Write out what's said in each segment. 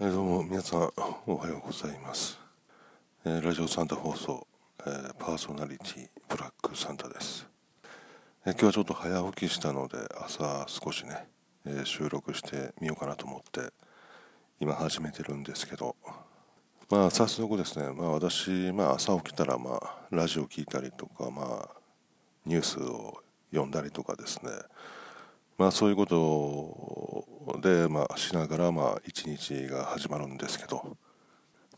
えー、どうも皆さんおはようございます、えー、ラジオサンタ放送、えー、パーソナリティブラックサンタです、え今日はちょっと早起きしたので朝少しね、え収録してみようかなと思って今始めてるんですけど。まあ早速ですねまあ私、まあ、朝起きたらまあラジオ聞いたりとかまあニュースを読んだりとかですね。まあそういうことをで、まあ、しながら、まあ、一日が始まるんですけど、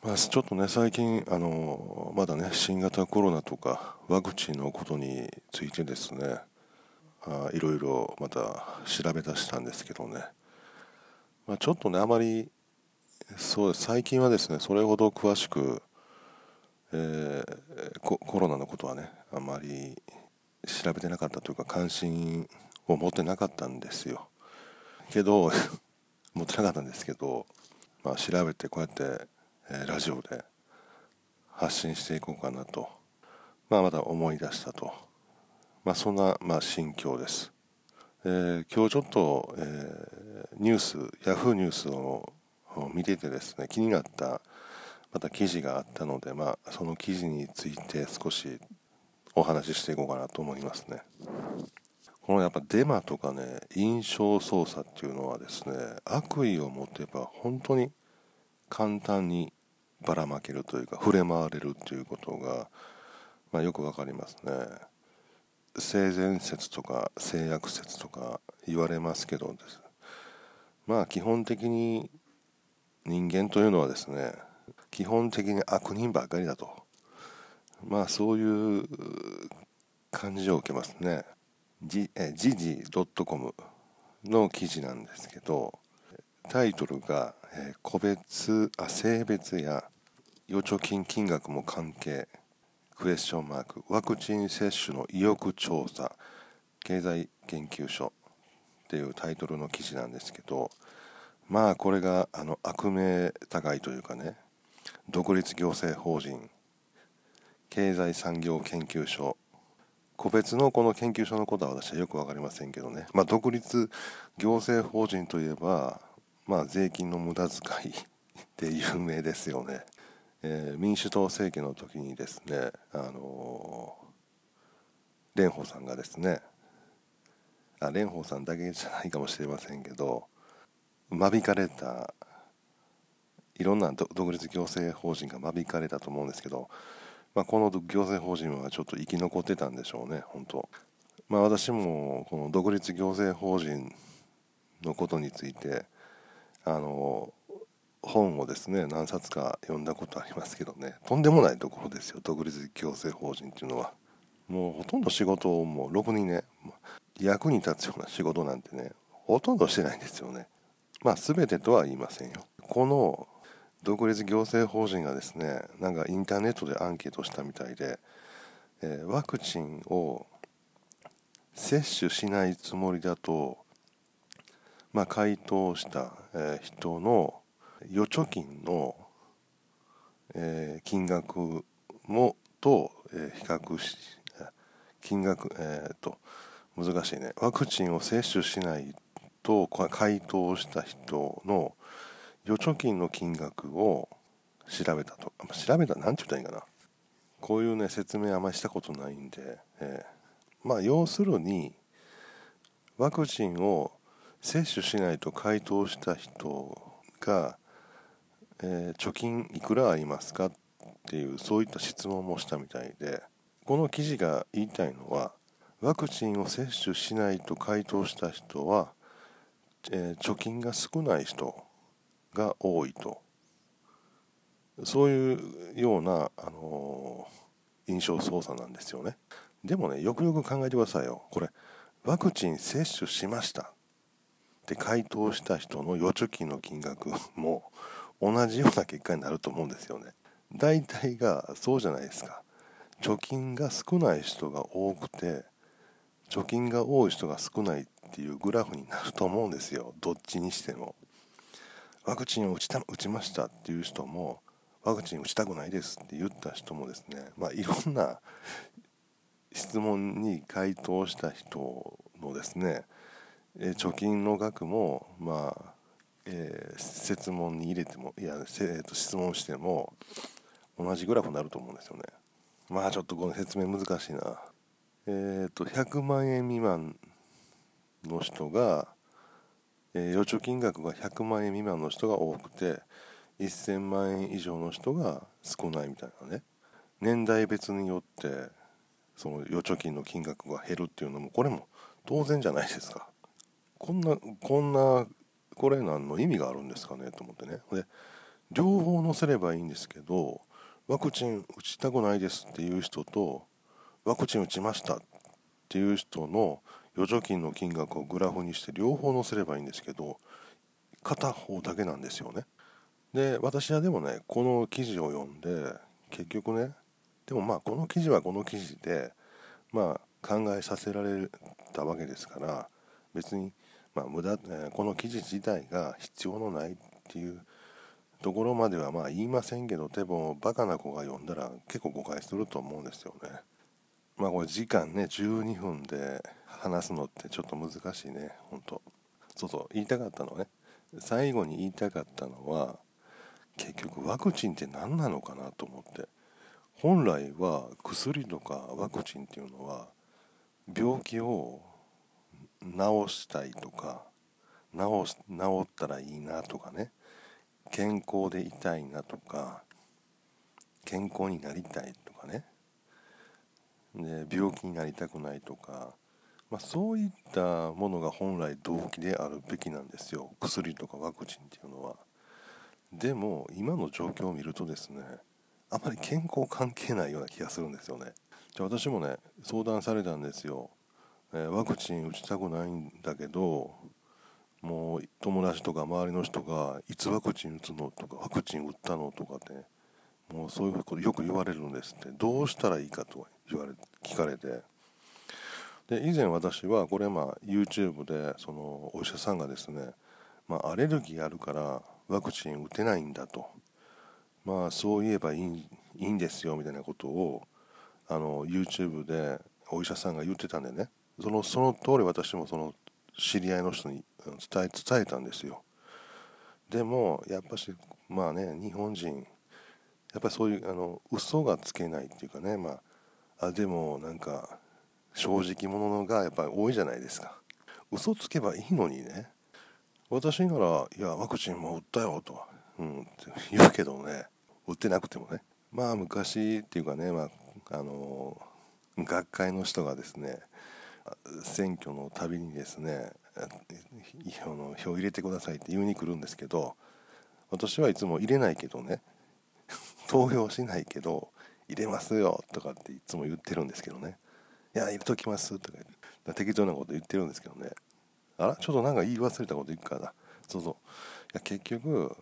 まあ、ちょっとね、最近、あの、まだね、新型コロナとか、ワクチンのことについてですね、あいろいろまた調べ出したんですけどね、まあ、ちょっとね、あまり、そう最近はですね、それほど詳しく、えー、コロナのことはね、あまり調べてなかったというか、関心を持ってなかったんですよ。けど 持ってなかったんですけど、まあ、調べてこうやって、えー、ラジオで発信していこうかなと、まあ、また思い出したと、まあ、そんな、まあ、心境です、えー、今日ちょっと、えー、ニュースヤフーニュースを見ててですね気になったまた記事があったので、まあ、その記事について少しお話ししていこうかなと思いますね。このやっぱデマとかね印象操作っていうのはですね悪意を持てば本当に簡単にばらまけるというか触れ回れるっていうことが、まあ、よくわかりますね。性善説とか性悪説とか言われますけどです。まあ基本的に人間というのはですね基本的に悪人ばかりだと。まあそういう感じを受けますね。じえ時事 .com の記事なんですけどタイトルが、え個別あ性別や預貯金金額も関係クエスチョンマークワクチン接種の意欲調査経済研究所っていうタイトルの記事なんですけどまあこれがあの悪名高いというかね独立行政法人経済産業研究所個別のこの研究所のことは私はよく分かりませんけどね、まあ、独立行政法人といえば、まあ、税金の無駄遣い で有名ですよね、えー、民主党政権の時にですね、あのー、蓮舫さんがですねあ蓮舫さんだけじゃないかもしれませんけど間引かれたいろんな独立行政法人が間引かれたと思うんですけどまあ、この行政法人はちょっと生き残ってたんでしょうね、本当。まあ、私もこの独立行政法人のことについてあの本をですね何冊か読んだことありますけどねとんでもないところですよ独立行政法人っていうのは。もうほとんど仕事をもうろくにね役に立つような仕事なんてねほとんどしてないんですよね。まあ全てとは言いませんよ。この独立行政法人がですねなんかインターネットでアンケートしたみたいで、えー、ワクチンを接種しないつもりだと、まあ、回答した、えー、人の預貯金の、えー、金額もと、えー、比較し金額えっ、と難しいね。ワクチンを接種しないと回答した人の預貯金の金額を調べたと調べた何て言ったらいいかな。こういうね説明あんまりしたことないんで、えー、まあ要するにワクチンを接種しないと回答した人が、えー、貯金いくらありますかっていうそういった質問もしたみたいでこの記事が言いたいのはワクチンを接種しないと回答した人は、えー、貯金が少ない人が多いと。そういうような、あの、印象操作なんですよね。でもねよくよく考えてくださいよ。これワクチン接種しました。って回答した人の預貯金の金額も同じような結果になると思うんですよね。大体がそうじゃないですか。貯金が少ない人が多くて貯金が多い人が少ないっていうグラフになると思うんですよ。どっちにしても。ワクチンを打ちた打ちましたっていう人もワクチン打ちたくないですって言った人もですね、まあ、いろんな質問に回答した人のですね、え貯金の額もまあえー、説問に入れてもいや、えー、と質問しても同じグラフになると思うんですよね。まあちょっとこの説明難しいな。えっ、ー、と100万円未満の人が、えー、預貯金額が100万円未満の人が多くて1000万円以上の人が少ないみたいなね。年代別によってその預貯金の金額が減るっていうのもこれも当然じゃないですか。こんなこんなこれ何の意味があるんですかねと思ってね。で両方載せればいいんですけどワクチン打ちたくないですっていう人とワクチン打ちましたっていう人の預貯金の金額をグラフにして両方載せればいいんですけど片方だけなんですよね。で私はでもねこの記事を読んで結局ねでもまあこの記事はこの記事でまあ考えさせられたわけですから別にまあ無駄この記事自体が必要のないっていうところまではまあ言いませんけどでもバカな子が読んだら結構誤解すると思うんですよね。まあこれ時間ね12分で話すのってちょっと難しいね。本当。そうそう言いたかったのね。最後に言いたかったのは結局ワクチンって何なのかなと思って。本来は薬とかワクチンっていうのは病気を治したいとか治治ったらいいなとかね。健康でいたいなとか健康になりたいとかね。で病気になりたくないとか、まあ、そういったものが本来動機であるべきなんですよ。薬とかワクチンっていうのは。でも今の状況を見るとですねあまり健康関係ないような気がするんですよね。じゃあ私もね相談されたんですよ、えー、ワクチン打ちたくないんだけどもう友達とか周りの人がいつワクチン打つのとかワクチン打ったのとかってもうそういうことよく言われるんですって。どうしたらいいかと言われ聞かれて。で以前私はこれまあ YouTube でそのお医者さんがですね、まあ、アレルギーあるからワクチン打てないんだと。まあそう言えばいいいいんですよみたいなことをあの YouTube でお医者さんが言ってたんでね。そのその通り私もその知り合いの人に伝え伝えたんですよ。でもやっぱしまあね日本人やっぱりそういうあの嘘がつけないっていうかねまああでもなんか正直者がやっぱり多いじゃないですか。嘘つけばいいのにね。私なら「いやワクチンも打ったよ」と、うん、言うけどね。打ってなくてもね。まあ昔っていうかね、まあ、あの学会の人がですね選挙のたびにですね票入れてくださいって言いに来るんですけど私はいつも入れないけどね。投票しないけど入れますよとかっていつも言ってるんですけどね。いや入れときますとか適当なこと言ってるんですけどねあら？ちょっとなんか言い忘れたこと言うかな。そうそう。いや結局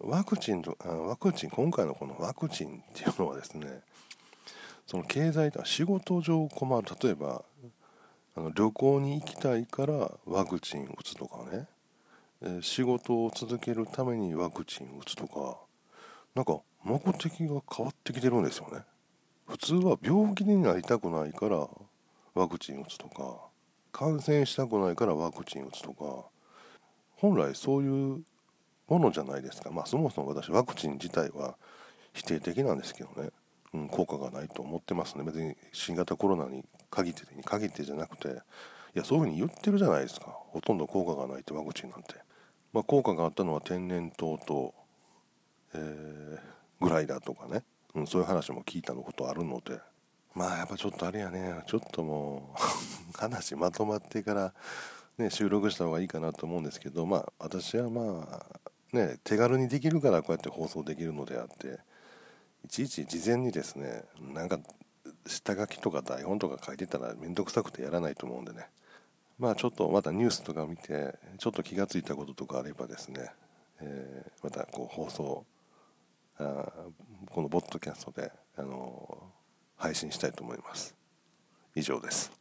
ワクチンとあワクチン今回のこのワクチンっていうのはですねその経済的仕事上困る。例えばあの旅行に行きたいからワクチン打つとかね、えー、仕事を続けるためにワクチン打つとか。なんか目的が変わってきてるんですよね。普通は病気になりたくないからワクチン打つとか感染したくないからワクチン打つとか本来そういうものじゃないですか。まあそもそも私ワクチン自体は否定的なんですけどね、うん、効果がないと思ってますね。別に新型コロナに限ってに限ってじゃなくて。いやそういうふうに言ってるじゃないですか。ほとんど効果がないってワクチンなんて。まあ効果があったのは天然痘と、えー、ぐらいだとかね、うん、そういう話も聞いたのことあるので。まあやっぱちょっとあれやね。ちょっともう 話まとまってからね収録した方がいいかなと思うんですけどまあ私はまあね手軽にできるからこうやって放送できるのであっていちいち事前にですねなんか下書きとか台本とか書いてたら面倒くさくてやらないと思うんでね。まあちょっとまたニュースとか見てちょっと気が付いたこととかあればですね、えー、またこう放送あこのボッドキャストであの配信したいと思います。以上です。